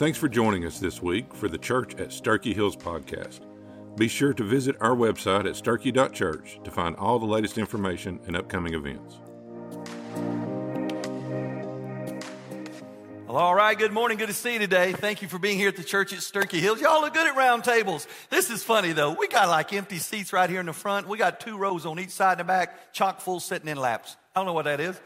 Thanks for joining us this week for the Church at Starkey Hills podcast. Be sure to visit our website at starkey.church to find all the latest information and upcoming events. Well, all right. Good morning. Good to see you today. Thank you for being here at the church at Starkey Hills. Y'all look good at round tables. This is funny though. We got like empty seats right here in the front. We got two rows on each side and the back, chock full sitting in laps. I don't know what that is.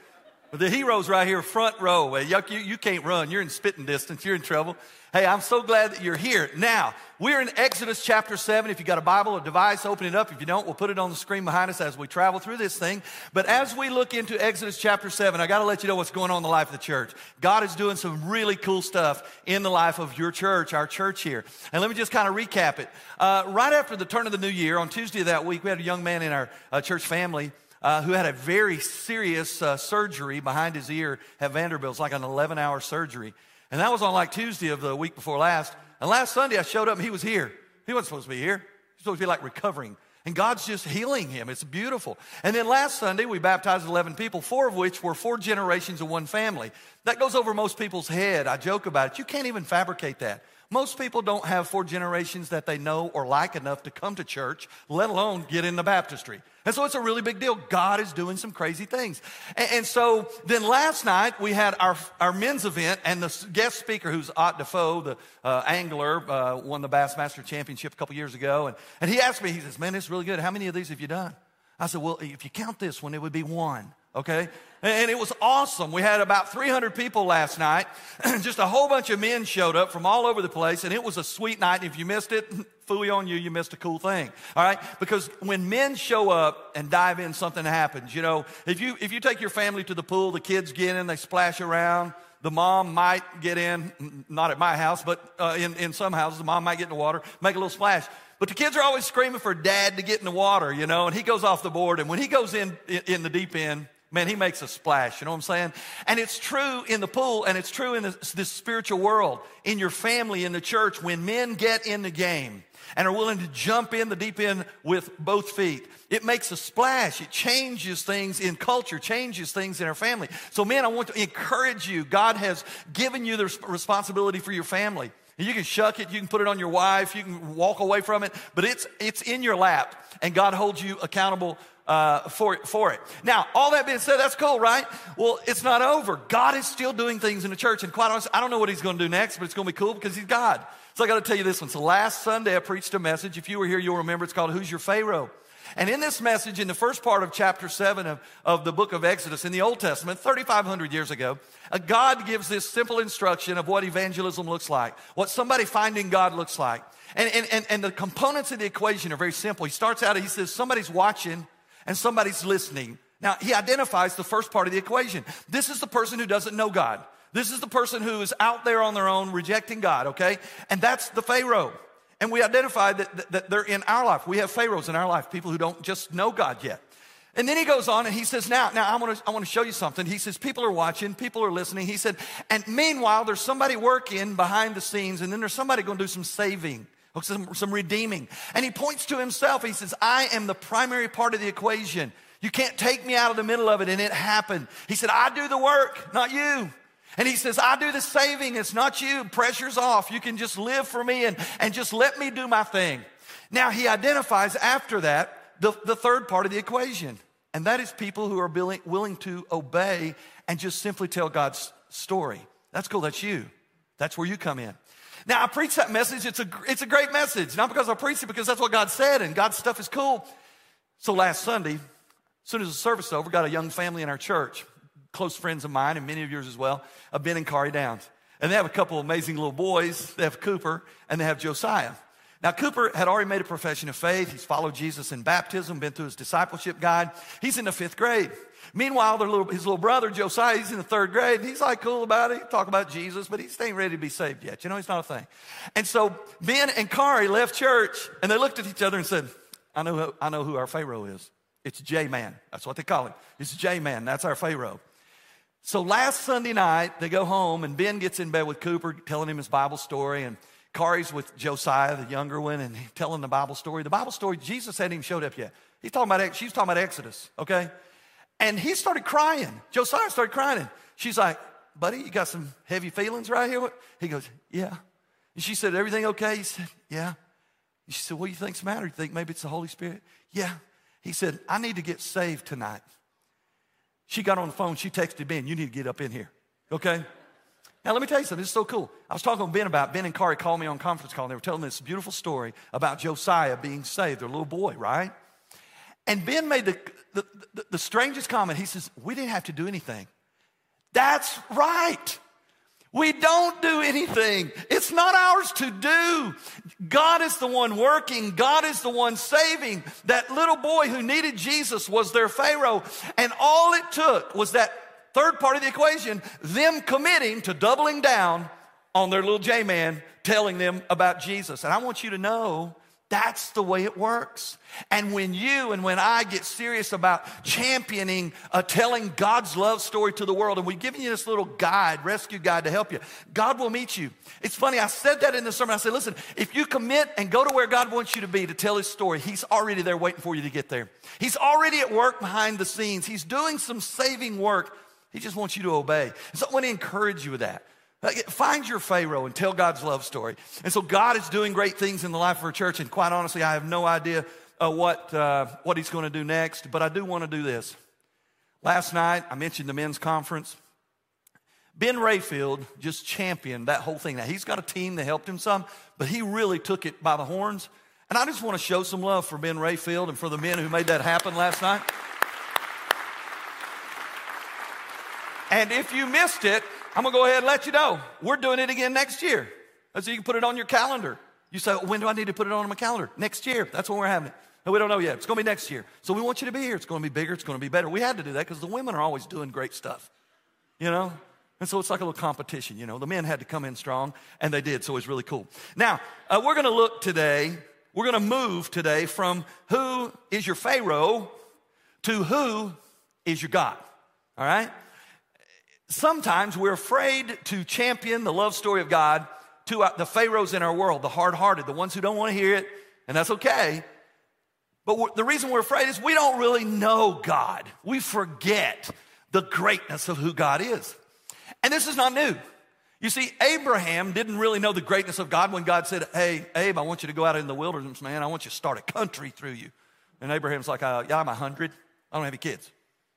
The heroes right here, front row. You, you can't run. You're in spitting distance. You're in trouble. Hey, I'm so glad that you're here. Now, we're in Exodus chapter 7. If you got a Bible or device, open it up. If you don't, we'll put it on the screen behind us as we travel through this thing. But as we look into Exodus chapter 7, I got to let you know what's going on in the life of the church. God is doing some really cool stuff in the life of your church, our church here. And let me just kind of recap it. Uh, right after the turn of the new year, on Tuesday of that week, we had a young man in our uh, church family uh, who had a very serious uh, surgery behind his ear at Vanderbilt. It's like an 11 hour surgery. And that was on like Tuesday of the week before last. And last Sunday I showed up and he was here. He wasn't supposed to be here. He's supposed to be like recovering. And God's just healing him. It's beautiful. And then last Sunday, we baptized 11 people, four of which were four generations of one family. That goes over most people's head. I joke about it. You can't even fabricate that. Most people don't have four generations that they know or like enough to come to church, let alone get in the baptistry. And so it's a really big deal. God is doing some crazy things. And, and so then last night we had our, our men's event and the guest speaker who's Ott DeFoe, the uh, angler, uh, won the Bassmaster Championship a couple years ago. And, and he asked me, he says, man, it's really good. How many of these have you done? I said, well, if you count this one, it would be one okay? And it was awesome. We had about 300 people last night. Just a whole bunch of men showed up from all over the place, and it was a sweet night. And If you missed it, fooey on you, you missed a cool thing. All right? Because when men show up and dive in, something happens. You know, if you if you take your family to the pool, the kids get in, they splash around. The mom might get in, not at my house, but uh, in, in some houses, the mom might get in the water, make a little splash. But the kids are always screaming for dad to get in the water, you know, and he goes off the board. And when he goes in, in, in the deep end, Man, he makes a splash, you know what I'm saying? And it's true in the pool and it's true in this, this, spiritual world, in your family, in the church, when men get in the game and are willing to jump in the deep end with both feet. It makes a splash. It changes things in culture, changes things in our family. So, men, I want to encourage you. God has given you the responsibility for your family. You can shuck it, you can put it on your wife, you can walk away from it, but it's, it's in your lap, and God holds you accountable uh, for, for it. Now, all that being said, that's cool, right? Well, it's not over. God is still doing things in the church. And quite honestly, I don't know what he's going to do next, but it's going to be cool because he's God. So I got to tell you this one. So last Sunday, I preached a message. If you were here, you'll remember it's called Who's Your Pharaoh? And in this message, in the first part of chapter 7 of, of the book of Exodus in the Old Testament, 3,500 years ago, God gives this simple instruction of what evangelism looks like, what somebody finding God looks like. And, and, and, and the components of the equation are very simple. He starts out, he says, somebody's watching and somebody's listening. Now, he identifies the first part of the equation. This is the person who doesn't know God. This is the person who is out there on their own rejecting God, okay? And that's the Pharaoh. And we identify that, that, that they're in our life. We have Pharaohs in our life, people who don't just know God yet. And then he goes on and he says, now, now I want to I want to show you something. He says, people are watching, people are listening. He said, and meanwhile, there's somebody working behind the scenes, and then there's somebody to do some saving some, some redeeming. And he points to himself. He says, I am the primary part of the equation. You can't take me out of the middle of it and it happened. He said, I do the work, not you. And he says, I do the saving. It's not you. Pressure's off. You can just live for me and, and just let me do my thing. Now he identifies after that the, the third part of the equation. And that is people who are willing, willing to obey and just simply tell God's story. That's cool. That's you. That's where you come in. Now, I preach that message. It's a, it's a great message. Not because I preach it, because that's what God said, and God's stuff is cool. So last Sunday, as soon as the service was over, got a young family in our church, close friends of mine, and many of yours as well, of Ben and Kari Downs. And they have a couple amazing little boys. They have Cooper, and they have Josiah. Now, Cooper had already made a profession of faith. He's followed Jesus in baptism, been through his discipleship guide. He's in the fifth grade. Meanwhile, little, his little brother, Josiah, he's in the third grade, he's like cool about it. Talk about Jesus, but he's ain't ready to be saved yet. You know, he's not a thing. And so Ben and Kari left church, and they looked at each other and said, I know, who, I know who our Pharaoh is. It's J-Man. That's what they call him. It's J-Man. That's our Pharaoh. So last Sunday night, they go home, and Ben gets in bed with Cooper, telling him his Bible story, and Kari's with Josiah, the younger one, and telling the Bible story. The Bible story, Jesus hadn't even showed up yet. He's talking about, she's talking about Exodus, okay? And he started crying. Josiah started crying. She's like, buddy, you got some heavy feelings right here? He goes, yeah. And she said, everything okay? He said, yeah. And she said, what do you think's the matter? You think maybe it's the Holy Spirit? Yeah. He said, I need to get saved tonight. She got on the phone. She texted Ben, you need to get up in here. Okay? Now, let me tell you something. This is so cool. I was talking with Ben about Ben and Kari called me on conference call, and they were telling me this beautiful story about Josiah being saved, their little boy, right? And Ben made the, the, the, the strangest comment. He says, We didn't have to do anything. That's right. We don't do anything. It's not ours to do. God is the one working. God is the one saving. That little boy who needed Jesus was their Pharaoh. And all it took was that third part of the equation, them committing to doubling down on their little J man telling them about Jesus. And I want you to know that's the way it works. And when you and when I get serious about championing, uh, telling God's love story to the world, and we've given you this little guide, rescue guide to help you, God will meet you. It's funny, I said that in the sermon. I said, listen, if you commit and go to where God wants you to be to tell his story, he's already there waiting for you to get there. He's already at work behind the scenes. He's doing some saving work. He just wants you to obey. So I want to encourage you with that. Find your Pharaoh and tell God's love story. And so God is doing great things in the life of our church. And quite honestly, I have no idea uh, what, uh, what he's going to do next, but I do want to do this. Last night, I mentioned the men's conference. Ben Rayfield just championed that whole thing. Now, he's got a team that helped him some, but he really took it by the horns. And I just want to show some love for Ben Rayfield and for the men who made that happen last night. And if you missed it, I'm gonna go ahead and let you know. We're doing it again next year. So you can put it on your calendar. You say, when do I need to put it on my calendar? Next year. That's when we're having it. No, we don't know yet. It's gonna be next year. So we want you to be here. It's gonna be bigger. It's gonna be better. We had to do that because the women are always doing great stuff. You know? And so it's like a little competition, you know. The men had to come in strong, and they did, so it was really cool. Now, uh, we're gonna look today, we're gonna move today from who is your Pharaoh to who is your God. All right? Sometimes we're afraid to champion the love story of God to the Pharaohs in our world, the hard hearted, the ones who don't want to hear it, and that's okay. But the reason we're afraid is we don't really know God. We forget the greatness of who God is. And this is not new. You see, Abraham didn't really know the greatness of God when God said, Hey, Abe, I want you to go out in the wilderness, man. I want you to start a country through you. And Abraham's like, uh, Yeah, I'm a hundred. I don't have any kids.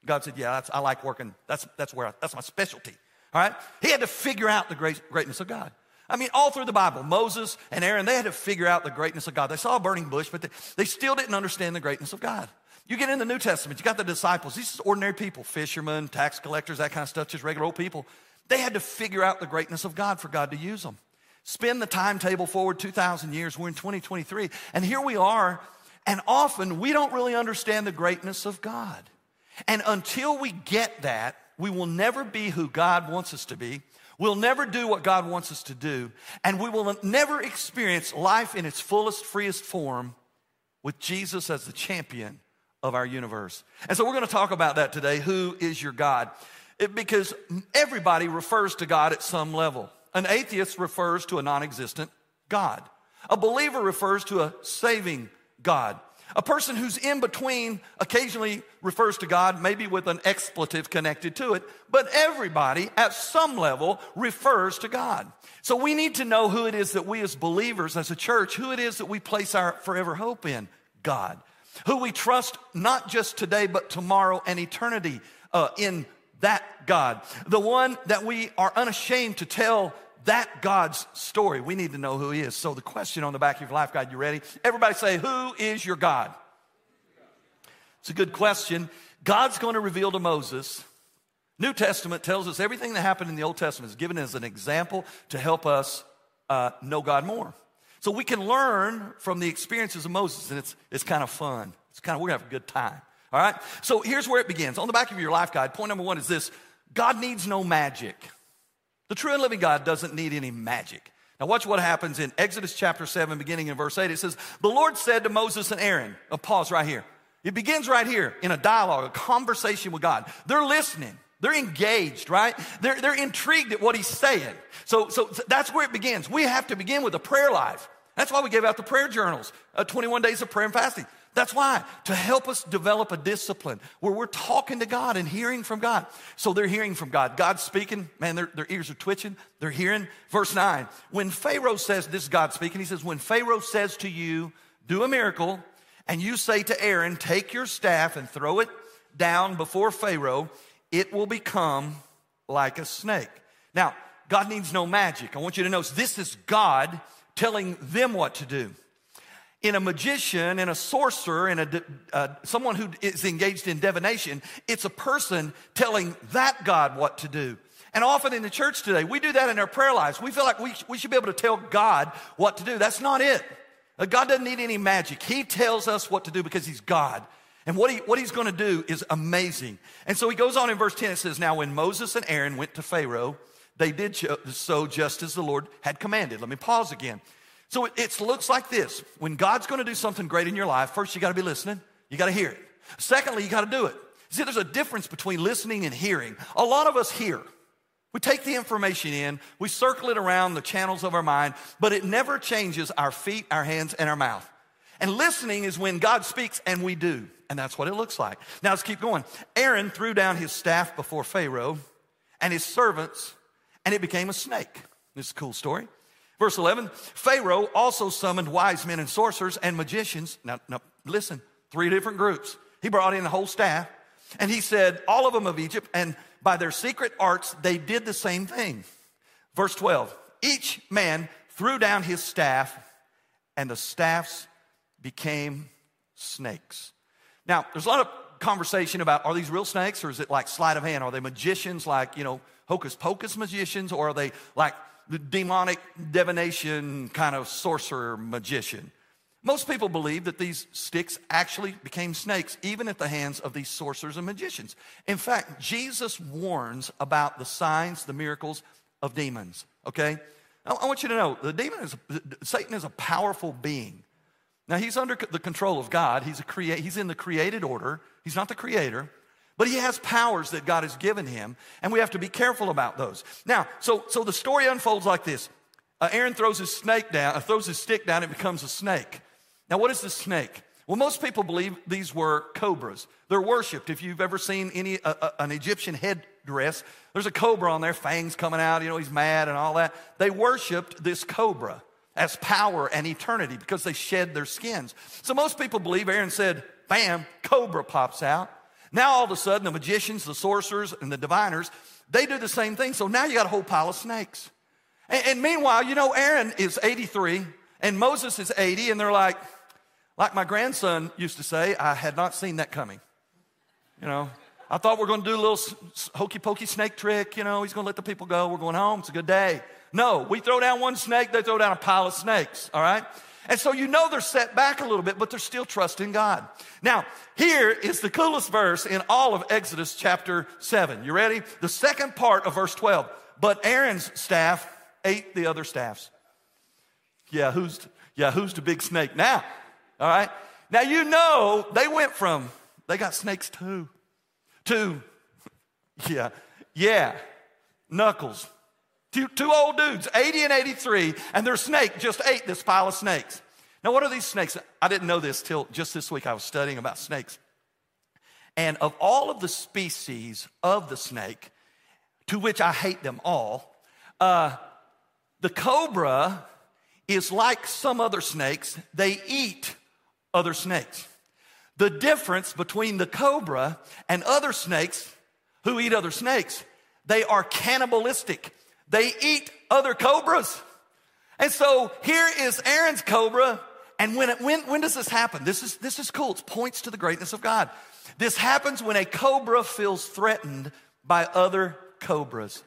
God said, Yeah, I like working. That's, that's where I, that's my specialty. All right? He had to figure out the great, greatness of God. I mean, all through the Bible, Moses and Aaron, they had to figure out the greatness of God. They saw a burning bush, but they, they still didn't understand the greatness of God. You get in the New Testament, you got the disciples. These are ordinary people, fishermen, tax collectors, that kind of stuff, just regular old people. They had to figure out the greatness of God for God to use them. Spin the timetable forward 2,000 years. We're in 2023. And here we are. And often we don't really understand the greatness of God. And until we get that, we will never be who God wants us to be. We'll never do what God wants us to do. And we will never experience life in its fullest, freest form with Jesus as the champion of our universe. And so we're going to talk about that today. Who is your God? It, because everybody refers to God at some level. An atheist refers to a non existent God, a believer refers to a saving God. A person who's in between occasionally refers to God, maybe with an expletive connected to it, but everybody at some level refers to God. So we need to know who it is that we as believers, as a church, who it is that we place our forever hope in God. Who we trust not just today, but tomorrow and eternity uh, in that God. The one that we are unashamed to tell that God's story, we need to know who He is. So, the question on the back of your life guide, you ready? Everybody say, Who is your God? It's a good question. God's going to reveal to Moses. New Testament tells us everything that happened in the Old Testament is given as an example to help us uh, know God more. So we can learn from the experiences of Moses, and it's, it's kind of fun. It's kind of, we're going to have a good time. All right? So here's where it begins. On the back of your life guide, point number one is this God needs no magic. The true and living God doesn't need any magic. Now, watch what happens in Exodus chapter 7, beginning in verse 8. It says, The Lord said to Moses and Aaron, a pause right here. It begins right here in a dialogue, a conversation with God. They're listening. They're engaged, right? They're, they're intrigued at what he's saying. So, so that's where it begins. We have to begin with a prayer life. That's why we gave out the prayer journals, uh, 21 days of prayer and fasting. That's why, to help us develop a discipline where we're talking to God and hearing from God. So they're hearing from God. God's speaking, man, their, their ears are twitching, they're hearing. Verse 9, when Pharaoh says, this is God speaking, he says, when Pharaoh says to you, do a miracle, and you say to Aaron, take your staff and throw it down before Pharaoh, it will become like a snake. Now, God needs no magic. I want you to notice this is God telling them what to do in a magician, in a sorcerer, in a uh, someone who is engaged in divination, it's a person telling that God what to do. And often in the church today, we do that in our prayer lives. We feel like we, we should be able to tell God what to do. That's not it. Uh, God doesn't need any magic. He tells us what to do because He's God. And what, he, what He's going to do is amazing. And so He goes on in verse 10, it says, Now when Moses and Aaron went to Pharaoh, they did so just as the Lord had commanded. Let me pause again. So it, it looks like this. When God's going to do something great in your life, first you got to be listening. You got to hear it. Secondly, you got to do it. See, there's a difference between listening and hearing. A lot of us hear. We take the information in, we circle it around the channels of our mind, but it never changes our feet, our hands, and our mouth. And listening is when God speaks and we do. And that's what it looks like. Now let's keep going. Aaron threw down his staff before Pharaoh and his servants, and it became a snake. This is a cool story. Verse 11 Pharaoh also summoned wise men and sorcerers and magicians. Now, now, listen, three different groups. He brought in the whole staff, and he said, All of them of Egypt, and by their secret arts, they did the same thing. Verse 12 Each man threw down his staff, and the staffs became snakes. Now, there's a lot of conversation about are these real snakes or is it like sleight of hand? Are they magicians like, you know, hocus pocus magicians or are they like the demonic divination kind of sorcerer magician. Most people believe that these sticks actually became snakes, even at the hands of these sorcerers and magicians. In fact, Jesus warns about the signs, the miracles of demons, okay? I want you to know the demon is, Satan is a powerful being. Now, he's under the control of God, he's, a crea- he's in the created order, he's not the creator. But he has powers that God has given him, and we have to be careful about those. Now, so, so the story unfolds like this. Uh, Aaron throws his snake down, uh, throws his stick down, it becomes a snake. Now, what is the snake? Well, most people believe these were cobras. They're worshipped. If you've ever seen any uh, uh, an Egyptian headdress, there's a cobra on there, fangs coming out. You know, he's mad and all that. They worshipped this cobra as power and eternity because they shed their skins. So most people believe Aaron said, "Bam, cobra pops out." Now all of a sudden, the magicians, the sorcerers, and the diviners, they do the same thing. So now you got a whole pile of snakes. And, and meanwhile, you know, Aaron is 83 and Moses is 80, and they're like, like my grandson used to say, I had not seen that coming. You know, I thought we are going to do a little hokey pokey snake trick. You know, he's going to let the people go. We're going home. It's a good day. No, we throw down one snake, they throw down a pile of snakes. All right? And so you know they're set back a little bit, but they're still trusting God. Now, here is the coolest verse in all of Exodus chapter 7. You ready? The second part of verse 12. But Aaron's staff ate the other staffs. Yeah, who's yeah, who's the big snake now? All right? Now you know they went from they got snakes too to yeah, yeah, knuckles Two, two old dudes, 80 and 83, and their snake just ate this pile of snakes. Now, what are these snakes? I didn't know this till just this week. I was studying about snakes. And of all of the species of the snake, to which I hate them all, uh, the cobra is like some other snakes, they eat other snakes. The difference between the cobra and other snakes who eat other snakes, they are cannibalistic. They eat other cobras. And so here is Aaron's cobra. And when, it, when, when does this happen? This is, this is cool. It points to the greatness of God. This happens when a cobra feels threatened by other cobras.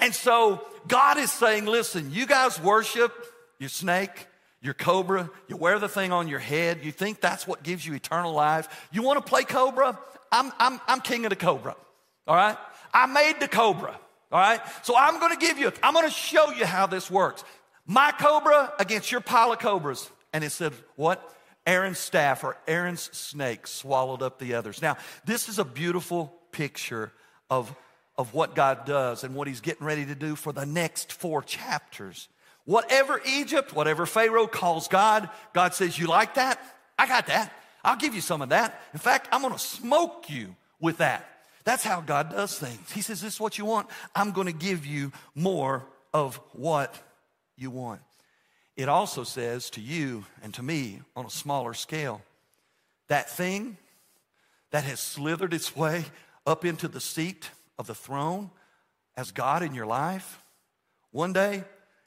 And so God is saying, listen, you guys worship your snake, your cobra, you wear the thing on your head, you think that's what gives you eternal life. You want to play cobra? I'm, I'm, I'm king of the cobra, all right? I made the cobra. All right? So I'm going to give you, I'm going to show you how this works. My cobra against your pile of cobras. And it said, what? Aaron's staff or Aaron's snake swallowed up the others. Now, this is a beautiful picture of, of what God does and what he's getting ready to do for the next four chapters. Whatever Egypt, whatever Pharaoh calls God, God says, You like that? I got that. I'll give you some of that. In fact, I'm going to smoke you with that. That's how God does things. He says, This is what you want. I'm going to give you more of what you want. It also says to you and to me on a smaller scale that thing that has slithered its way up into the seat of the throne as God in your life, one day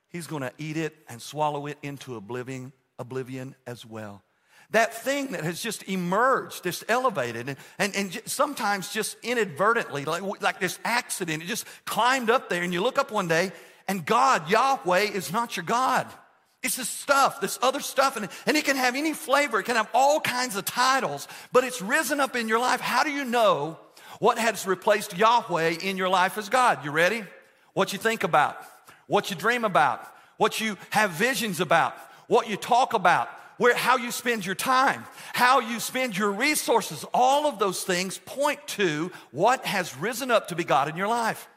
He's going to eat it and swallow it into oblivion, oblivion as well. That thing that has just emerged, just elevated, and, and, and sometimes just inadvertently, like, like this accident, it just climbed up there, and you look up one day, and God, Yahweh, is not your God. It's this stuff, this other stuff, and, and it can have any flavor, it can have all kinds of titles, but it's risen up in your life. How do you know what has replaced Yahweh in your life as God? You ready? What you think about, what you dream about, what you have visions about, what you talk about, where, how you spend your time, how you spend your resources, all of those things point to what has risen up to be God in your life.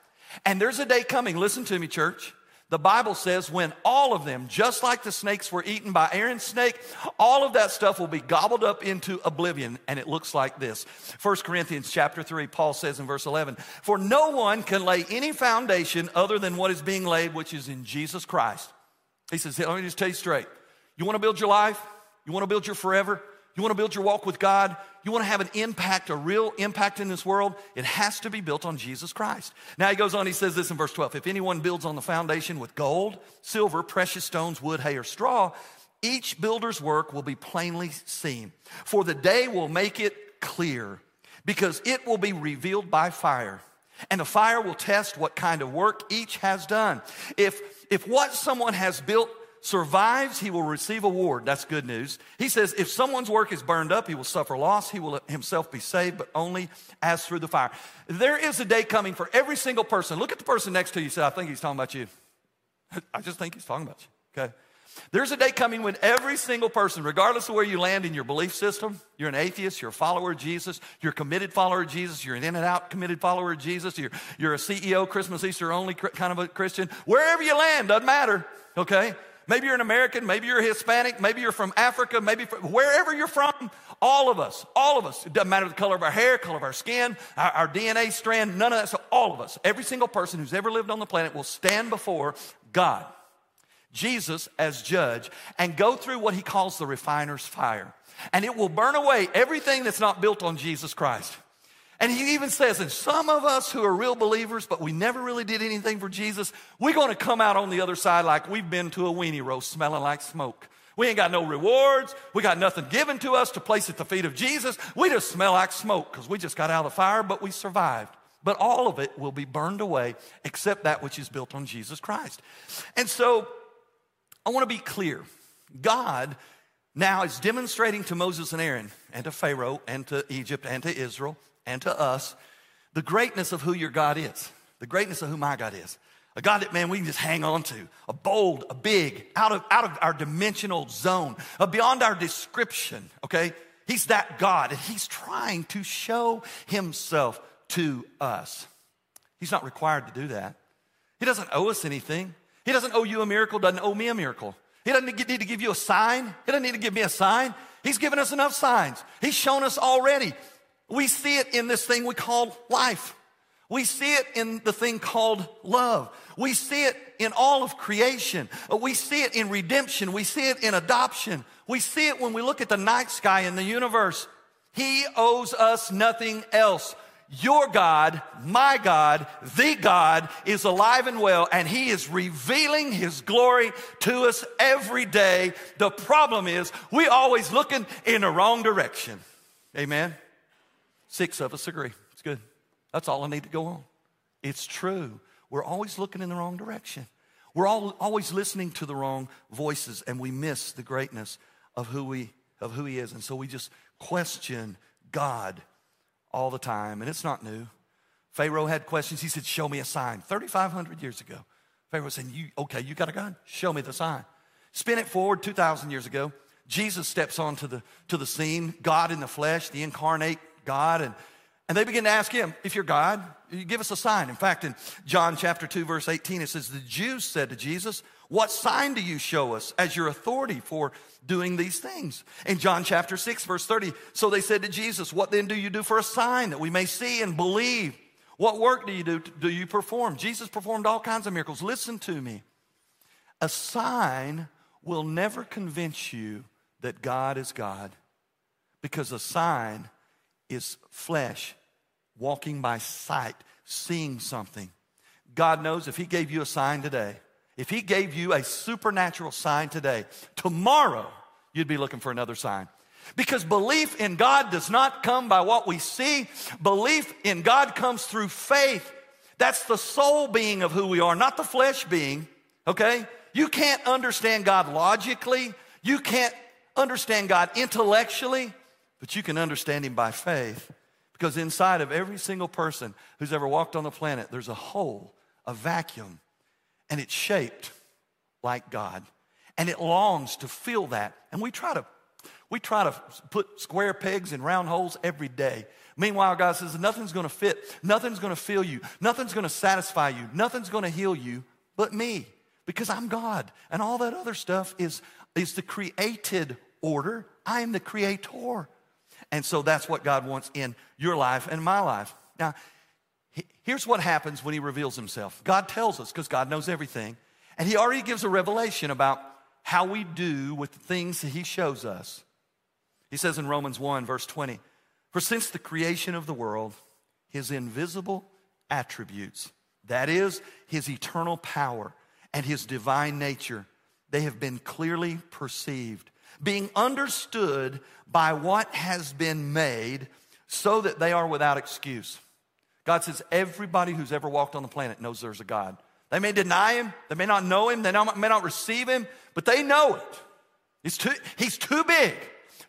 And there's a day coming, listen to me, church, the Bible says when all of them, just like the snakes were eaten by Aaron's snake, all of that stuff will be gobbled up into oblivion. And it looks like this. 1 Corinthians chapter 3, Paul says in verse 11, For no one can lay any foundation other than what is being laid, which is in Jesus Christ. He says, Let me just tell you straight. You want to build your life? You want to build your forever? You want to build your walk with God? You want to have an impact, a real impact in this world? It has to be built on Jesus Christ. Now he goes on, he says this in verse 12 If anyone builds on the foundation with gold, silver, precious stones, wood, hay, or straw, each builder's work will be plainly seen. For the day will make it clear, because it will be revealed by fire. And the fire will test what kind of work each has done. If, if what someone has built survives, he will receive a reward. That's good news. He says, if someone's work is burned up, he will suffer loss. He will himself be saved, but only as through the fire. There is a day coming for every single person. Look at the person next to you. Say, I think he's talking about you. I just think he's talking about you. Okay. There's a day coming when every single person, regardless of where you land in your belief system, you're an atheist, you're a follower of Jesus, you're a committed follower of Jesus, you're an in and out committed follower of Jesus, you're, you're a CEO, Christmas, Easter only kind of a Christian, wherever you land, doesn't matter, okay? Maybe you're an American, maybe you're Hispanic, maybe you're from Africa, maybe from, wherever you're from, all of us, all of us, it doesn't matter the color of our hair, color of our skin, our, our DNA strand, none of that. So all of us, every single person who's ever lived on the planet will stand before God, Jesus as judge, and go through what he calls the refiner's fire. And it will burn away everything that's not built on Jesus Christ. And he even says, and some of us who are real believers, but we never really did anything for Jesus, we're going to come out on the other side like we've been to a weenie roast smelling like smoke. We ain't got no rewards. We got nothing given to us to place at the feet of Jesus. We just smell like smoke because we just got out of the fire, but we survived. But all of it will be burned away except that which is built on Jesus Christ. And so I want to be clear. God now is demonstrating to Moses and Aaron and to Pharaoh and to Egypt and to Israel and to us the greatness of who your God is, the greatness of who my God is. A God that, man, we can just hang on to. A bold, a big, out of, out of our dimensional zone, a beyond our description, okay? He's that God, and He's trying to show Himself to us. He's not required to do that. He doesn't owe us anything. He doesn't owe you a miracle, doesn't owe me a miracle. He doesn't need to give you a sign. He doesn't need to give me a sign. He's given us enough signs. He's shown us already. We see it in this thing we call life. We see it in the thing called love. We see it in all of creation. Uh, we see it in redemption. We see it in adoption. We see it when we look at the night sky in the universe. He owes us nothing else. Your God, my God, the God is alive and well, and He is revealing His glory to us every day. The problem is, we always looking in the wrong direction. Amen. Six of us agree. It's good. That's all I need to go on. It's true. We're always looking in the wrong direction. We're all, always listening to the wrong voices, and we miss the greatness of who, we, of who He is. And so we just question God all the time, and it's not new. Pharaoh had questions. He said, Show me a sign. 3,500 years ago. Pharaoh said, you, Okay, you got a gun? Show me the sign. Spin it forward 2,000 years ago. Jesus steps onto the, to the scene, God in the flesh, the incarnate God. And, and they begin to ask him, If you're God, give us a sign. In fact, in John chapter 2, verse 18, it says, The Jews said to Jesus, What sign do you show us as your authority for doing these things? In John chapter 6, verse 30, so they said to Jesus, What then do you do for a sign that we may see and believe? What work do you do? Do you perform? Jesus performed all kinds of miracles. Listen to me. A sign will never convince you that God is God because a sign is flesh walking by sight, seeing something. God knows if He gave you a sign today, if He gave you a supernatural sign today, tomorrow you'd be looking for another sign. Because belief in God does not come by what we see, belief in God comes through faith. That's the soul being of who we are, not the flesh being, okay? You can't understand God logically, you can't understand God intellectually, but you can understand Him by faith. Because inside of every single person who's ever walked on the planet, there's a hole, a vacuum, and it's shaped like God. And it longs to fill that. And we try to we try to put square pegs in round holes every day. Meanwhile, God says nothing's to fit, nothing's to fill you, nothing's to satisfy you, nothing's to heal you but me because I'm God. And all that other stuff is, is the created order. I am the creator. And so that's what God wants in your life and my life. Now, here's what happens when He reveals Himself God tells us because God knows everything, and He already gives a revelation about how we do with the things that He shows us. He says in Romans 1, verse 20, For since the creation of the world, His invisible attributes, that is, His eternal power and His divine nature, they have been clearly perceived being understood by what has been made so that they are without excuse. God says everybody who's ever walked on the planet knows there's a God. They may deny him, they may not know him, they may not receive him, but they know it. He's too, he's too big,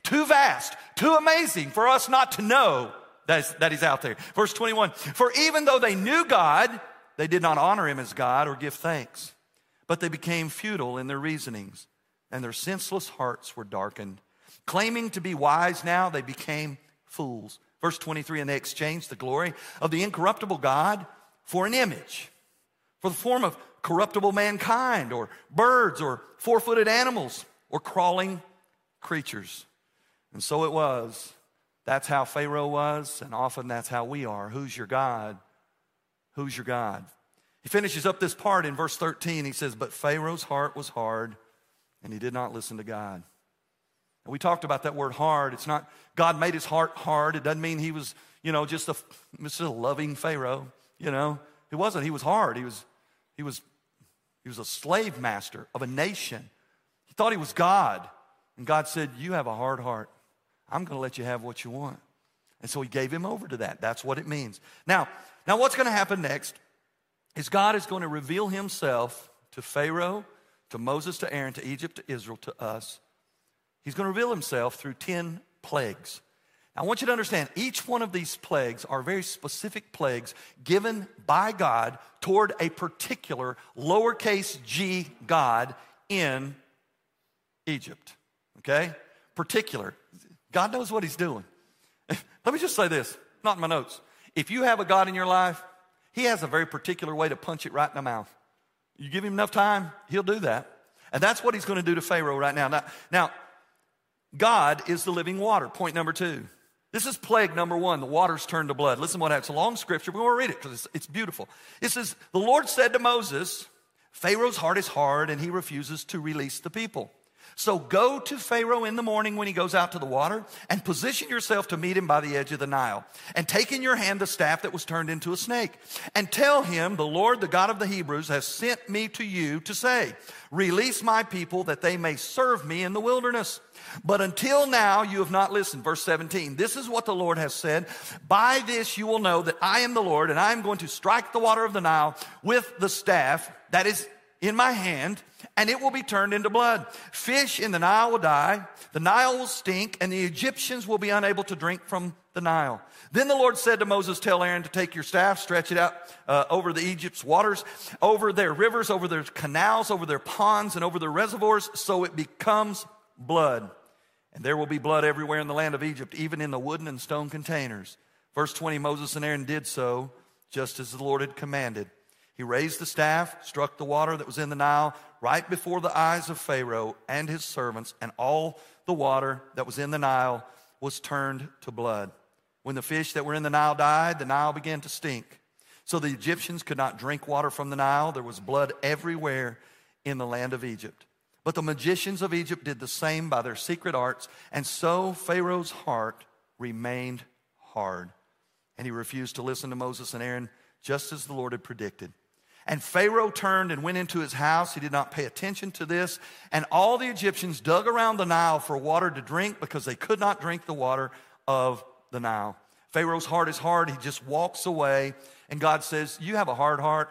too vast, too amazing for us not to know that, that he's out there. Verse 21 For even though they knew God, they did not honor him as God or give thanks, but they became futile in their reasonings and their senseless hearts were darkened. Claiming to be wise now, they became fools. Verse 23 and they exchanged the glory of the incorruptible God for an image, for the form of corruptible mankind, or birds, or four footed animals, or crawling creatures. And so it was. That's how Pharaoh was, and often that's how we are. Who's your God? Who's your God? He finishes up this part in verse 13. He says, But Pharaoh's heart was hard and he did not listen to God. And we talked about that word hard. It's not God made his heart hard. It doesn't mean he was, you know, just a, just a loving Pharaoh. You know, he wasn't. He was hard. He was, he was, he was a slave master of a nation. He thought he was God, and God said, "You have a hard heart. I'm going to let you have what you want." And so he gave him over to that. That's what it means. Now, now what's going to happen next is God is going to reveal himself to Pharaoh to Moses, to Aaron, to Egypt, to Israel, to us. He's going to reveal himself through 10 plagues. I want you to understand each one of these plagues are very specific plagues given by God toward a particular lowercase g God in Egypt. Okay? Particular. God knows what he's doing. Let me just say this, not in my notes. If you have a God in your life, he has a very particular way to punch it right in the mouth. You give him enough time, he'll do that. And that's what he's going to do to Pharaoh right now. Now, now God is the living water. Point number two. This is plague number one. The waters turned to blood. Listen what happens. It's a long scripture. We want to read it because it's, it's beautiful. It says, The Lord said to Moses, Pharaoh's heart is hard and he refuses to release the people. So go to Pharaoh in the morning when he goes out to the water and position yourself to meet him by the edge of the Nile. And take in your hand the staff that was turned into a snake. And tell him, the Lord, the God of the Hebrews, has sent me to you to say, Release my people that they may serve me in the wilderness. But until now, you have not listened. Verse 17. This is what the Lord has said. By this you will know that I am the Lord, and I am going to strike the water of the Nile with the staff that is in my hand, and it will be turned into blood. Fish in the Nile will die, the Nile will stink, and the Egyptians will be unable to drink from the Nile. Then the Lord said to Moses, Tell Aaron to take your staff, stretch it out uh, over the Egypt's waters, over their rivers, over their canals, over their ponds, and over their reservoirs, so it becomes blood. And there will be blood everywhere in the land of Egypt, even in the wooden and stone containers. Verse 20 Moses and Aaron did so, just as the Lord had commanded. He raised the staff, struck the water that was in the Nile right before the eyes of Pharaoh and his servants, and all the water that was in the Nile was turned to blood. When the fish that were in the Nile died, the Nile began to stink. So the Egyptians could not drink water from the Nile. There was blood everywhere in the land of Egypt. But the magicians of Egypt did the same by their secret arts, and so Pharaoh's heart remained hard. And he refused to listen to Moses and Aaron, just as the Lord had predicted. And Pharaoh turned and went into his house. He did not pay attention to this. And all the Egyptians dug around the Nile for water to drink because they could not drink the water of the Nile. Pharaoh's heart is hard. He just walks away. And God says, You have a hard heart.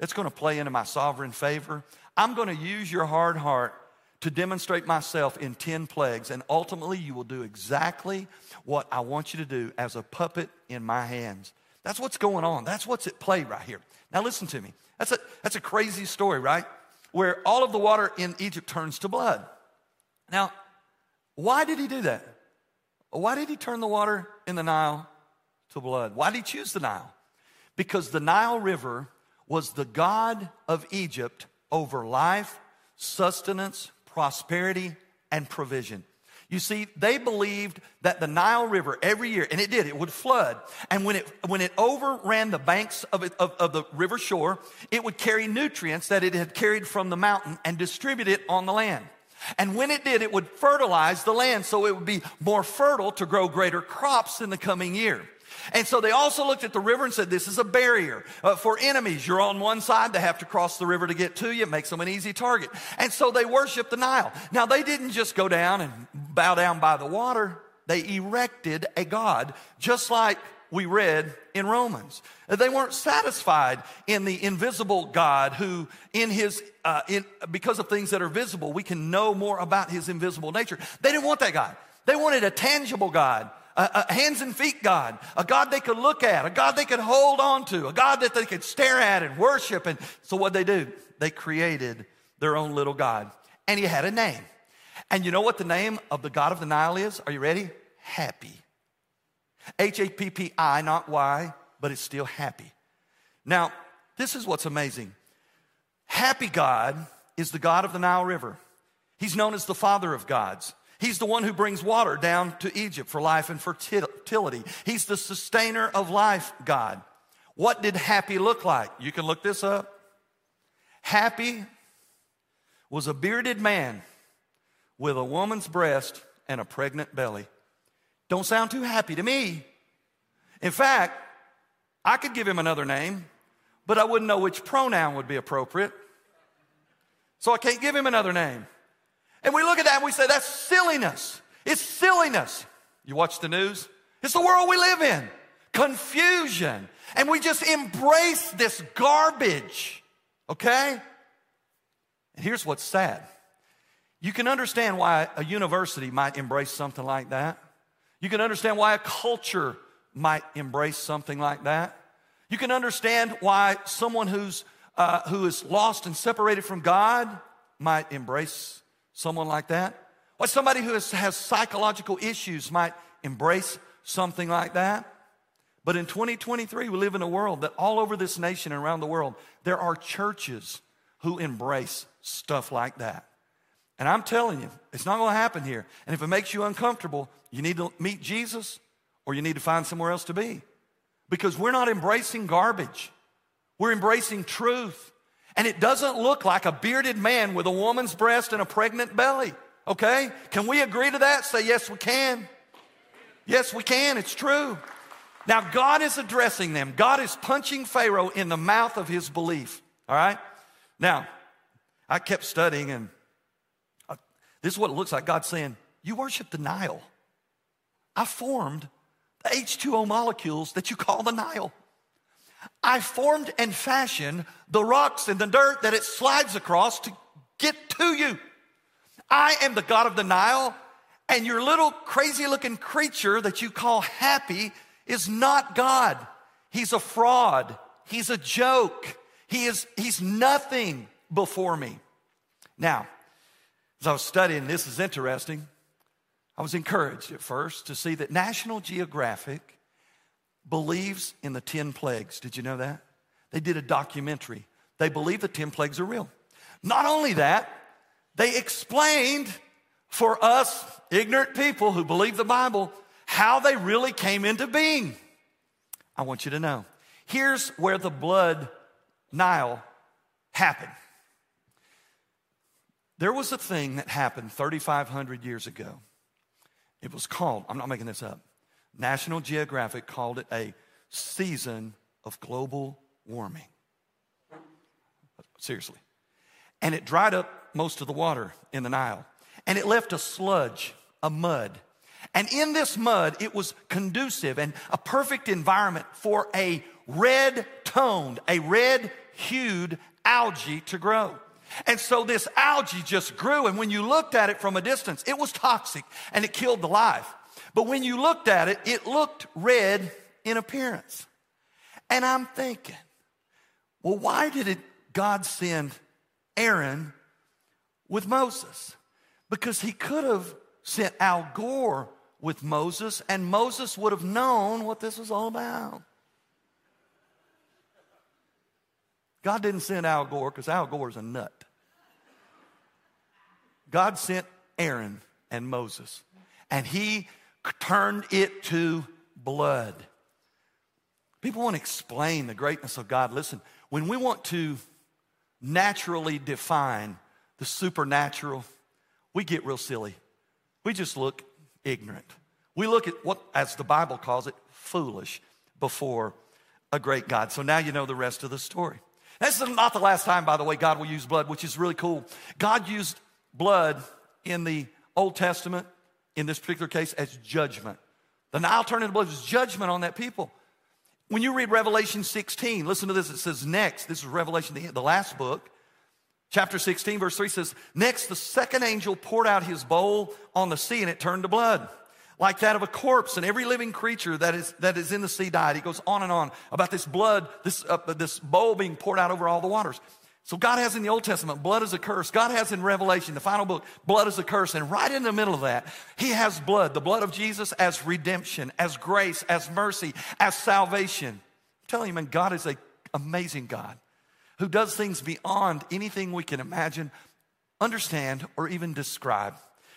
It's going to play into my sovereign favor. I'm going to use your hard heart to demonstrate myself in 10 plagues. And ultimately, you will do exactly what I want you to do as a puppet in my hands. That's what's going on. That's what's at play right here. Now, listen to me. That's a, that's a crazy story, right? Where all of the water in Egypt turns to blood. Now, why did he do that? Why did he turn the water in the Nile to blood? Why did he choose the Nile? Because the Nile River was the God of Egypt over life, sustenance, prosperity, and provision. You see, they believed that the Nile River every year, and it did, it would flood. And when it, when it overran the banks of, it, of, of the river shore, it would carry nutrients that it had carried from the mountain and distribute it on the land. And when it did, it would fertilize the land so it would be more fertile to grow greater crops in the coming year. And so they also looked at the river and said, This is a barrier uh, for enemies. You're on one side, they have to cross the river to get to you. It makes them an easy target. And so they worshiped the Nile. Now, they didn't just go down and bow down by the water, they erected a God, just like we read in Romans. They weren't satisfied in the invisible God who, in his, uh, in, because of things that are visible, we can know more about his invisible nature. They didn't want that God. They wanted a tangible God a, a, hands and feet God, a God they could look at, a God they could hold on to, a God that they could stare at and worship. And so what they do? They created their own little God. And he had a name. And you know what the name of the God of the Nile is? Are you ready? Happy. H A P P I, not Y, but it's still happy. Now, this is what's amazing. Happy God is the God of the Nile River. He's known as the Father of gods. He's the one who brings water down to Egypt for life and fertility. He's the sustainer of life, God. What did happy look like? You can look this up. Happy was a bearded man with a woman's breast and a pregnant belly. Don't sound too happy to me. In fact, I could give him another name, but I wouldn't know which pronoun would be appropriate. So I can't give him another name. And we look at that and we say, that's silliness. It's silliness. You watch the news? It's the world we live in. Confusion. And we just embrace this garbage. Okay? And here's what's sad. You can understand why a university might embrace something like that. You can understand why a culture might embrace something like that. You can understand why someone who's uh, who is lost and separated from God might embrace someone like that? Or somebody who has, has psychological issues might embrace something like that? But in 2023, we live in a world that all over this nation and around the world, there are churches who embrace stuff like that. And I'm telling you, it's not going to happen here. And if it makes you uncomfortable, you need to meet Jesus or you need to find somewhere else to be. Because we're not embracing garbage, we're embracing truth. And it doesn't look like a bearded man with a woman's breast and a pregnant belly. Okay? Can we agree to that? Say, yes, we can. Yes, we can. It's true. Now, God is addressing them. God is punching Pharaoh in the mouth of his belief. All right? Now, I kept studying, and I, this is what it looks like God saying, You worship the Nile. I formed the H2O molecules that you call the Nile. I formed and fashioned the rocks and the dirt that it slides across to get to you. I am the God of the Nile, and your little crazy looking creature that you call happy is not God. He's a fraud. He's a joke. He is, he's nothing before me. Now, as I was studying, this is interesting. I was encouraged at first to see that National Geographic believes in the 10 plagues. Did you know that? They did a documentary. They believe the 10 plagues are real. Not only that, they explained for us ignorant people who believe the Bible how they really came into being. I want you to know. Here's where the blood Nile happened. There was a thing that happened 3,500 years ago. It was called, I'm not making this up, National Geographic called it a season of global warming. Seriously. And it dried up most of the water in the Nile. And it left a sludge, a mud. And in this mud, it was conducive and a perfect environment for a red toned, a red hued algae to grow. And so this algae just grew. And when you looked at it from a distance, it was toxic and it killed the life. But when you looked at it, it looked red in appearance. And I'm thinking, well, why did it, God send Aaron with Moses? Because he could have sent Al Gore with Moses, and Moses would have known what this was all about. God didn't send Al Gore because Al Gore's a nut. God sent Aaron and Moses, and he turned it to blood. People want to explain the greatness of God. Listen, when we want to naturally define the supernatural, we get real silly. We just look ignorant. We look at what, as the Bible calls it, foolish before a great God. So now you know the rest of the story. This is not the last time, by the way, God will use blood, which is really cool. God used blood in the Old Testament, in this particular case, as judgment. The Nile turned into blood was judgment on that people. When you read Revelation 16, listen to this. It says, Next, this is Revelation, the, the last book. Chapter 16, verse 3 says, Next, the second angel poured out his bowl on the sea, and it turned to blood, like that of a corpse, and every living creature that is, that is in the sea died. He goes on and on about this blood, this, uh, this bowl being poured out over all the waters. So God has in the Old Testament, blood is a curse. God has in Revelation, the final book, blood is a curse. And right in the middle of that, He has blood, the blood of Jesus as redemption, as grace, as mercy, as salvation. I'm telling you, man, God is an amazing God who does things beyond anything we can imagine, understand, or even describe.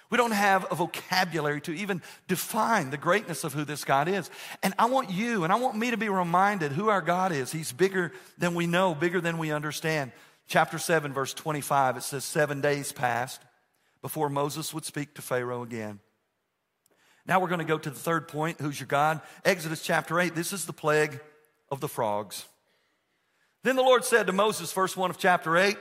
We don't have a vocabulary to even define the greatness of who this God is. And I want you and I want me to be reminded who our God is. He's bigger than we know, bigger than we understand. Chapter 7, verse 25, it says, Seven days passed before Moses would speak to Pharaoh again. Now we're going to go to the third point. Who's your God? Exodus chapter 8. This is the plague of the frogs. Then the Lord said to Moses, verse 1 of chapter 8,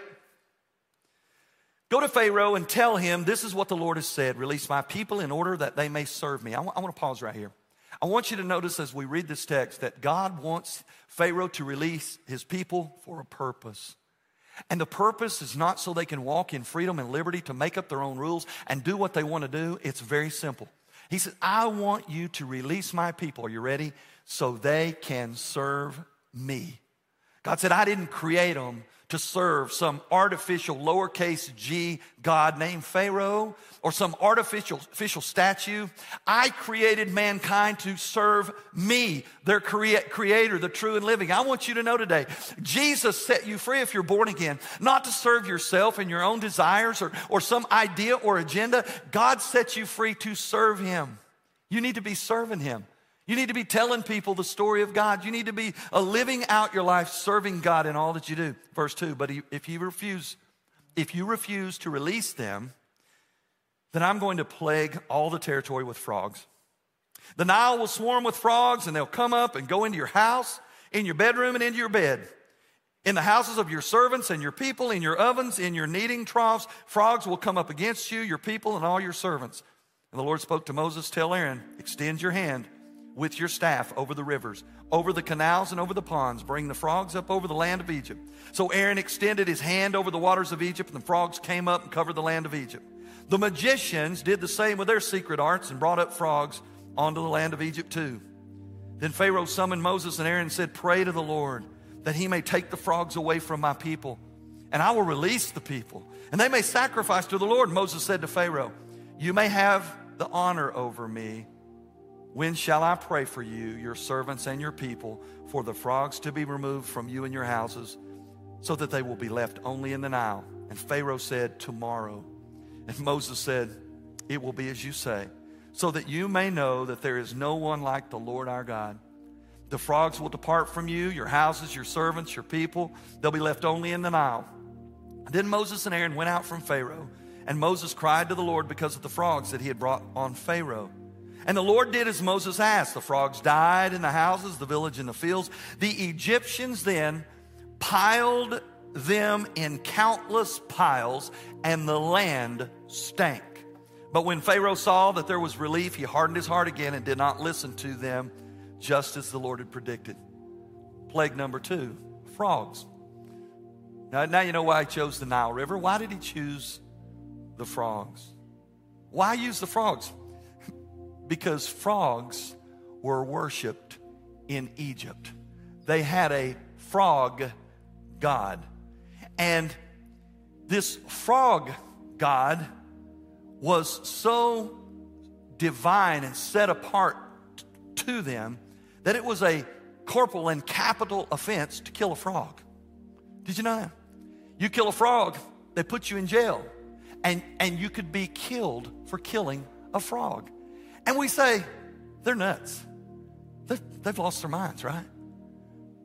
Go to Pharaoh and tell him, This is what the Lord has said release my people in order that they may serve me. I, w- I want to pause right here. I want you to notice as we read this text that God wants Pharaoh to release his people for a purpose. And the purpose is not so they can walk in freedom and liberty to make up their own rules and do what they want to do. It's very simple. He said, I want you to release my people. Are you ready? So they can serve me. God said, I didn't create them to serve some artificial lowercase g God named Pharaoh or some artificial, artificial statue. I created mankind to serve me, their crea- creator, the true and living. I want you to know today, Jesus set you free if you're born again, not to serve yourself and your own desires or, or some idea or agenda. God set you free to serve him. You need to be serving him. You need to be telling people the story of God. You need to be uh, living out your life serving God in all that you do. Verse 2, but if you refuse, if you refuse to release them, then I'm going to plague all the territory with frogs. The Nile will swarm with frogs and they'll come up and go into your house, in your bedroom, and into your bed. In the houses of your servants and your people, in your ovens, in your kneading troughs, frogs will come up against you, your people, and all your servants. And the Lord spoke to Moses, Tell Aaron, extend your hand with your staff over the rivers, over the canals, and over the ponds. Bring the frogs up over the land of Egypt. So Aaron extended his hand over the waters of Egypt, and the frogs came up and covered the land of Egypt. The magicians did the same with their secret arts and brought up frogs onto the land of Egypt too. Then Pharaoh summoned Moses and Aaron and said, Pray to the Lord that he may take the frogs away from my people, and I will release the people, and they may sacrifice to the Lord. Moses said to Pharaoh, You may have the honor over me When shall I pray for you, your servants and your people, for the frogs to be removed from you and your houses, so that they will be left only in the Nile? And Pharaoh said, Tomorrow. And Moses said, It will be as you say, so that you may know that there is no one like the Lord our God. The frogs will depart from you, your houses, your servants, your people. They'll be left only in the Nile. Then Moses and Aaron went out from Pharaoh, and Moses cried to the Lord because of the frogs that he had brought on Pharaoh. And the Lord did as Moses asked. The frogs died in the houses, the village, and the fields. The Egyptians then piled them in countless piles, and the land stank. But when Pharaoh saw that there was relief, he hardened his heart again and did not listen to them, just as the Lord had predicted. Plague number two frogs. Now, now you know why he chose the Nile River. Why did he choose the frogs? Why use the frogs? Because frogs were worshiped in Egypt. They had a frog god. And this frog god was so divine and set apart to them that it was a corporal and capital offense to kill a frog. Did you know that? You kill a frog, they put you in jail. And, and you could be killed for killing a frog. And we say, they're nuts. They've, they've lost their minds, right?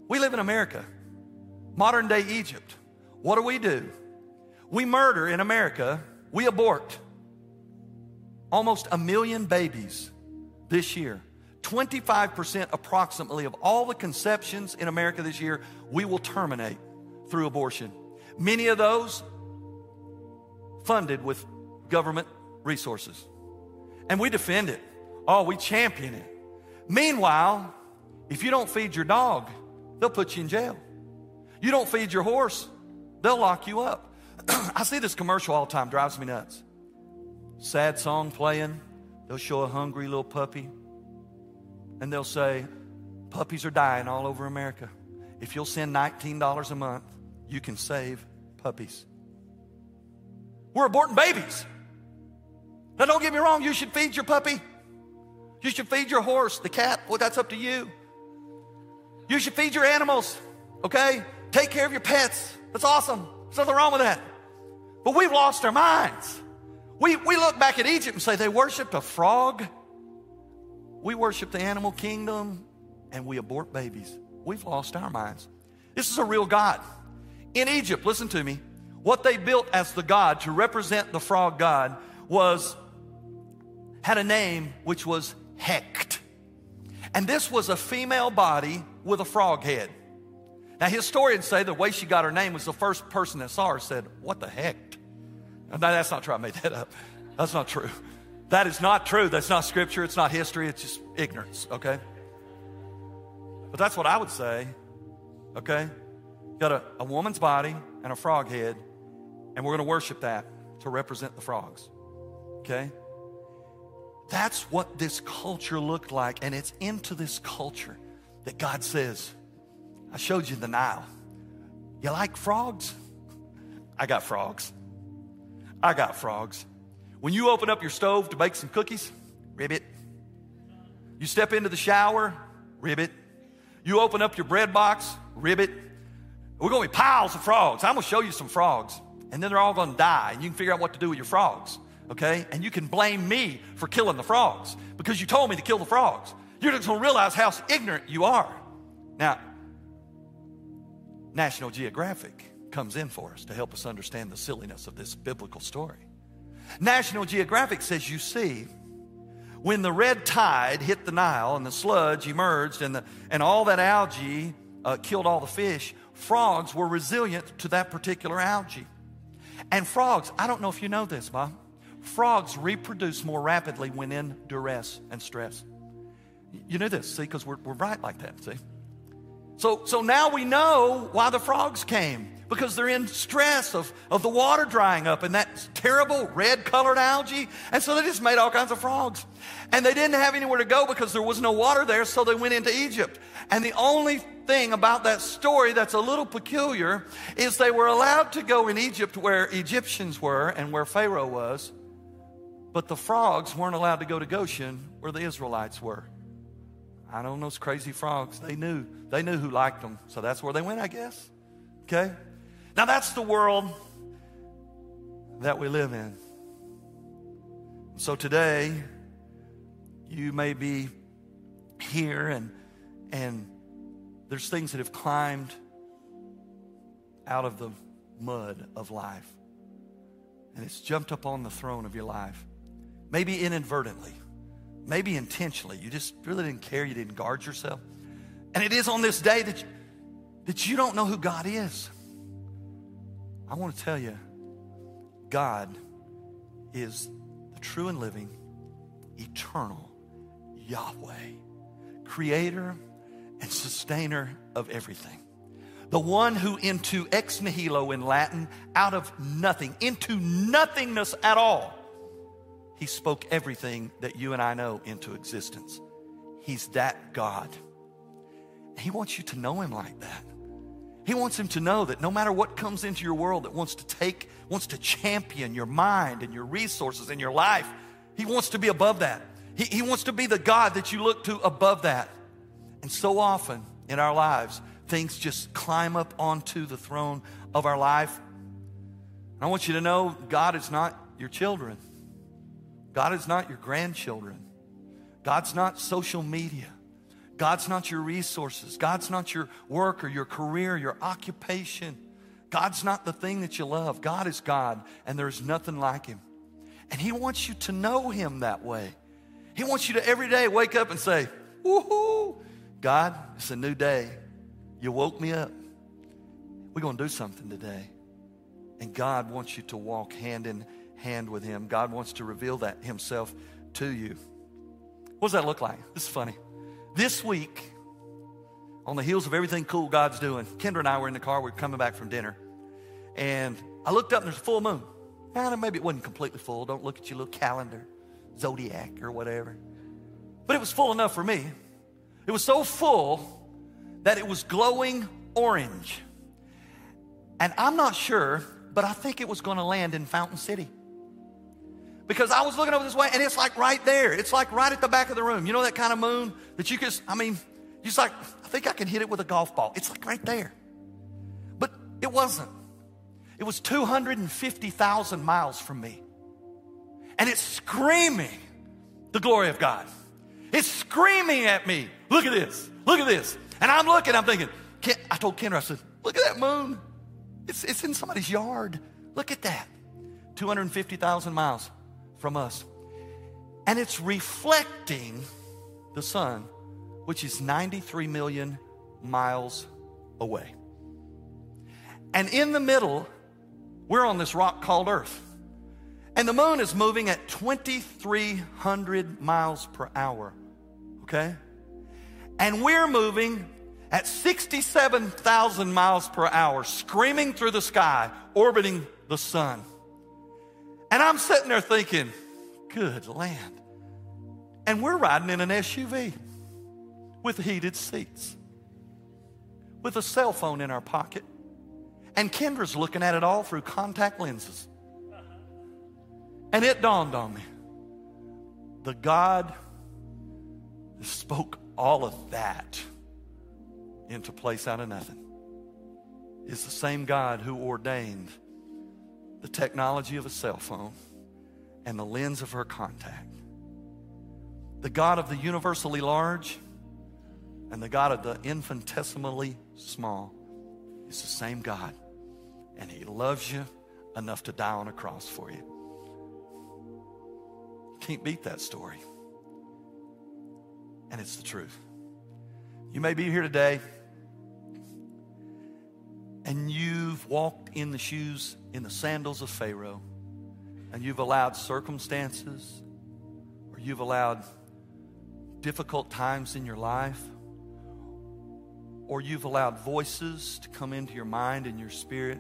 We live in America, modern day Egypt. What do we do? We murder in America, we abort almost a million babies this year. 25% approximately of all the conceptions in America this year, we will terminate through abortion. Many of those funded with government resources. And we defend it. Oh, we champion it. Meanwhile, if you don't feed your dog, they'll put you in jail. You don't feed your horse, they'll lock you up. I see this commercial all the time, drives me nuts. Sad song playing, they'll show a hungry little puppy, and they'll say, Puppies are dying all over America. If you'll send $19 a month, you can save puppies. We're aborting babies. Now, don't get me wrong, you should feed your puppy. You should feed your horse, the cat, well, that's up to you. You should feed your animals, okay? Take care of your pets. That's awesome. There's nothing wrong with that. But we've lost our minds. We, we look back at Egypt and say they worshiped a frog. We worship the animal kingdom and we abort babies. We've lost our minds. This is a real God. In Egypt, listen to me, what they built as the God to represent the frog God was had a name which was Heket. And this was a female body with a frog head. Now, historians say the way she got her name was the first person that saw her said, What the heck? No, that's not true. I made that up. That's not true. That is not true. That's not scripture. It's not history. It's just ignorance, okay? But that's what I would say, okay? Got a, a woman's body and a frog head, and we're going to worship that to represent the frogs, okay? That's what this culture looked like. And it's into this culture that God says, I showed you the Nile. You like frogs? I got frogs. I got frogs. When you open up your stove to bake some cookies, ribbit. You step into the shower, ribbit. You open up your bread box, ribbit. We're going to be piles of frogs. I'm going to show you some frogs. And then they're all going to die, and you can figure out what to do with your frogs okay? And you can blame me for killing the frogs because you told me to kill the frogs. You're just gonna realize how ignorant you are. Now, National Geographic comes in for us to help us understand the silliness of this biblical story. National Geographic says, You see, when the red tide hit the Nile and the sludge emerged and, the, and all that algae uh, killed all the fish, frogs were resilient to that particular algae. And frogs, I don't know if you know this, Mom, Frogs reproduce more rapidly when in duress and stress. You know this, see, because we're, we're bright like that, see? So, so now we know why the frogs came because they're in stress of, of the water drying up and that terrible red colored algae. And so they just made all kinds of frogs. And they didn't have anywhere to go because there was no water there, so they went into Egypt. And the only thing about that story that's a little peculiar is they were allowed to go in Egypt where Egyptians were and where Pharaoh was. But the frogs weren't allowed to go to Goshen where the Israelites were. I don't know those crazy frogs. They knew. They knew who liked them. So that's where they went, I guess. Okay? Now that's the world that we live in. So today, you may be here and and there's things that have climbed out of the mud of life. And it's jumped up on the throne of your life. Maybe inadvertently, maybe intentionally. You just really didn't care, you didn't guard yourself. And it is on this day that you, that you don't know who God is. I want to tell you, God is the true and living, eternal Yahweh, creator and sustainer of everything. The one who into ex nihilo in Latin, out of nothing, into nothingness at all, he spoke everything that you and I know into existence. He's that God. He wants you to know him like that. He wants him to know that no matter what comes into your world that wants to take, wants to champion your mind and your resources and your life, he wants to be above that. He, he wants to be the God that you look to above that. And so often in our lives, things just climb up onto the throne of our life. I want you to know God is not your children, God is not your grandchildren, God's not social media. God's not your resources. God's not your work or your career, your occupation. God's not the thing that you love. God is God, and there's nothing like Him. And He wants you to know Him that way. He wants you to every day wake up and say, Woohoo, God, it's a new day. You woke me up. We're going to do something today. And God wants you to walk hand in hand with Him. God wants to reveal that Himself to you. What does that look like? This is funny. This week, on the heels of everything cool God's doing, Kendra and I were in the car. We are coming back from dinner. And I looked up and there's a full moon. And maybe it wasn't completely full. Don't look at your little calendar zodiac or whatever. But it was full enough for me. It was so full that it was glowing orange. And I'm not sure, but I think it was going to land in Fountain City. Because I was looking over this way and it's like right there. It's like right at the back of the room. You know that kind of moon that you just, I mean, just like, I think I can hit it with a golf ball. It's like right there. But it wasn't. It was 250,000 miles from me and it's screaming the glory of God. It's screaming at me. Look at this. Look at this. And I'm looking, I'm thinking, I told Kendra, I said, look at that moon. It's, it's in somebody's yard. Look at that. 250,000 miles from us. And it's reflecting the sun, which is 93 million miles away. And in the middle, we're on this rock called Earth. And the moon is moving at 2,300 miles per hour. Okay? And we're moving at 67,000 miles per hour, screaming through the sky, orbiting the sun. And I'm sitting there thinking, good land. And we're riding in an SUV with heated seats, with a cell phone in our pocket. And Kendra's looking at it all through contact lenses. And it dawned on me the God that spoke all of that into place out of nothing is the same God who ordained the technology of a cell phone and the lens of her contact. The God of the universally large and the God of the infinitesimally small is the same God. And He loves you enough to die on a cross for you. Can't beat that story. And it's the truth. You may be here today and you've walked in the shoes, in the sandals of Pharaoh, and you've allowed circumstances or you've allowed difficult times in your life, or you've allowed voices to come into your mind and your spirit,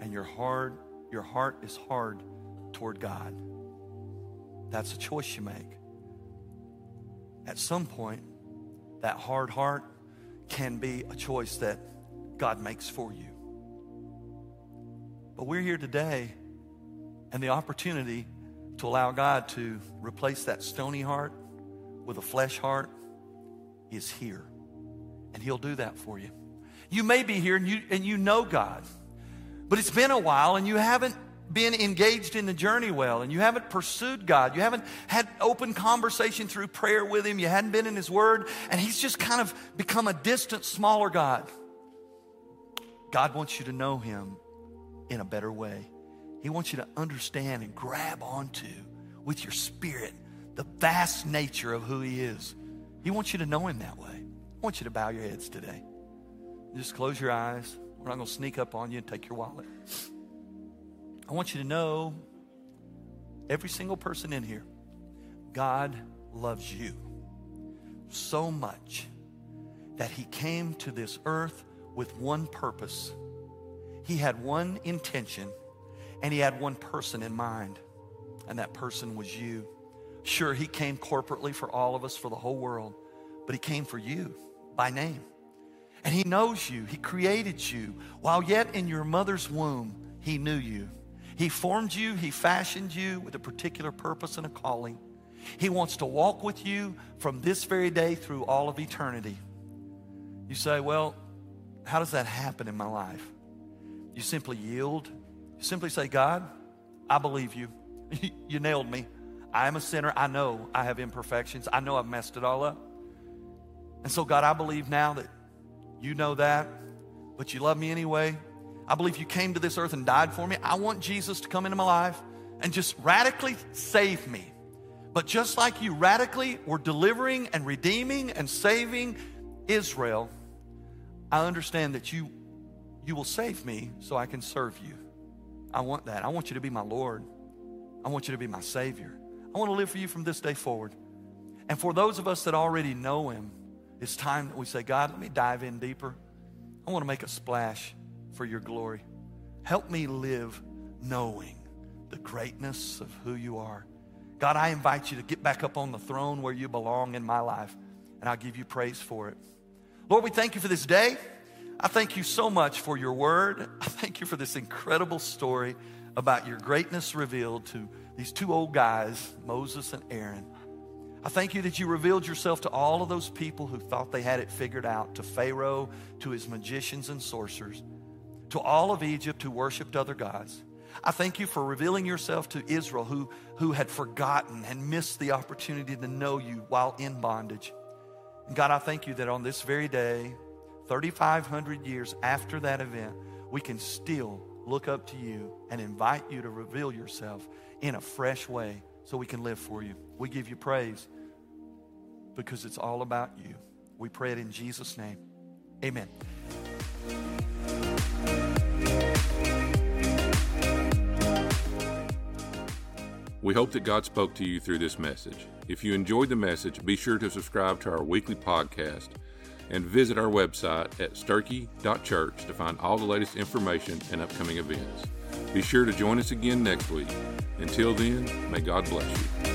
and your heart, your heart is hard toward God. That's a choice you make. At some point, that hard heart can be a choice that God makes for you. But we're here today, and the opportunity to allow God to replace that stony heart with a flesh heart is here. And He'll do that for you. You may be here and you, and you know God, but it's been a while and you haven't been engaged in the journey well and you haven't pursued God. You haven't had open conversation through prayer with Him. You hadn't been in His Word, and He's just kind of become a distant, smaller God. God wants you to know Him in a better way. He wants you to understand and grab onto with your spirit the vast nature of who He is. He wants you to know Him that way. I want you to bow your heads today. Just close your eyes. We're not going to sneak up on you and take your wallet. I want you to know, every single person in here, God loves you so much that He came to this earth with one purpose. He had one intention, and He had one person in mind, and that person was you. Sure, He came corporately for all of us, for the whole world, but He came for you by name. And He knows you. He created you. While yet in your mother's womb, He knew you. He formed you, He fashioned you with a particular purpose and a calling. He wants to walk with you from this very day through all of eternity. You say, Well, how does that happen in my life? You simply yield. You simply say, God, I believe you. you nailed me. I am a sinner. I know I have imperfections. I know I've messed it all up. And so, God, I believe now that you know that, but you love me anyway. I believe you came to this earth and died for me. I want Jesus to come into my life and just radically save me. But just like you radically were delivering and redeeming and saving Israel, I understand that you you will save me so I can serve you. I want that. I want you to be my Lord. I want you to be my Savior. I want to live for you from this day forward. And for those of us that already know Him, it's time that we say, God, let me dive in deeper. I want to make a splash for your glory. Help me live knowing the greatness of who you are. God, I invite you to get back up on the throne where you belong in my life, and I'll give you praise for it. Lord, we thank you for this day. I thank you so much for your word. I thank you for this incredible story about your greatness revealed to these two old guys, Moses and Aaron. I thank you that you revealed yourself to all of those people who thought they had it figured out, to Pharaoh, to his magicians and sorcerers, to all of Egypt who worshiped other gods. I thank you for revealing yourself to Israel who, who had forgotten and missed the opportunity to know you while in bondage. And God, I thank you that on this very day, 3,500 years after that event, we can still look up to you and invite you to reveal yourself in a fresh way so we can live for you. We give you praise because it's all about you. We pray it in Jesus' name. Amen. We hope that God spoke to you through this message. If you enjoyed the message, be sure to subscribe to our weekly podcast and visit our website at sturkey.church to find all the latest information and upcoming events. Be sure to join us again next week. Until then, may God bless you.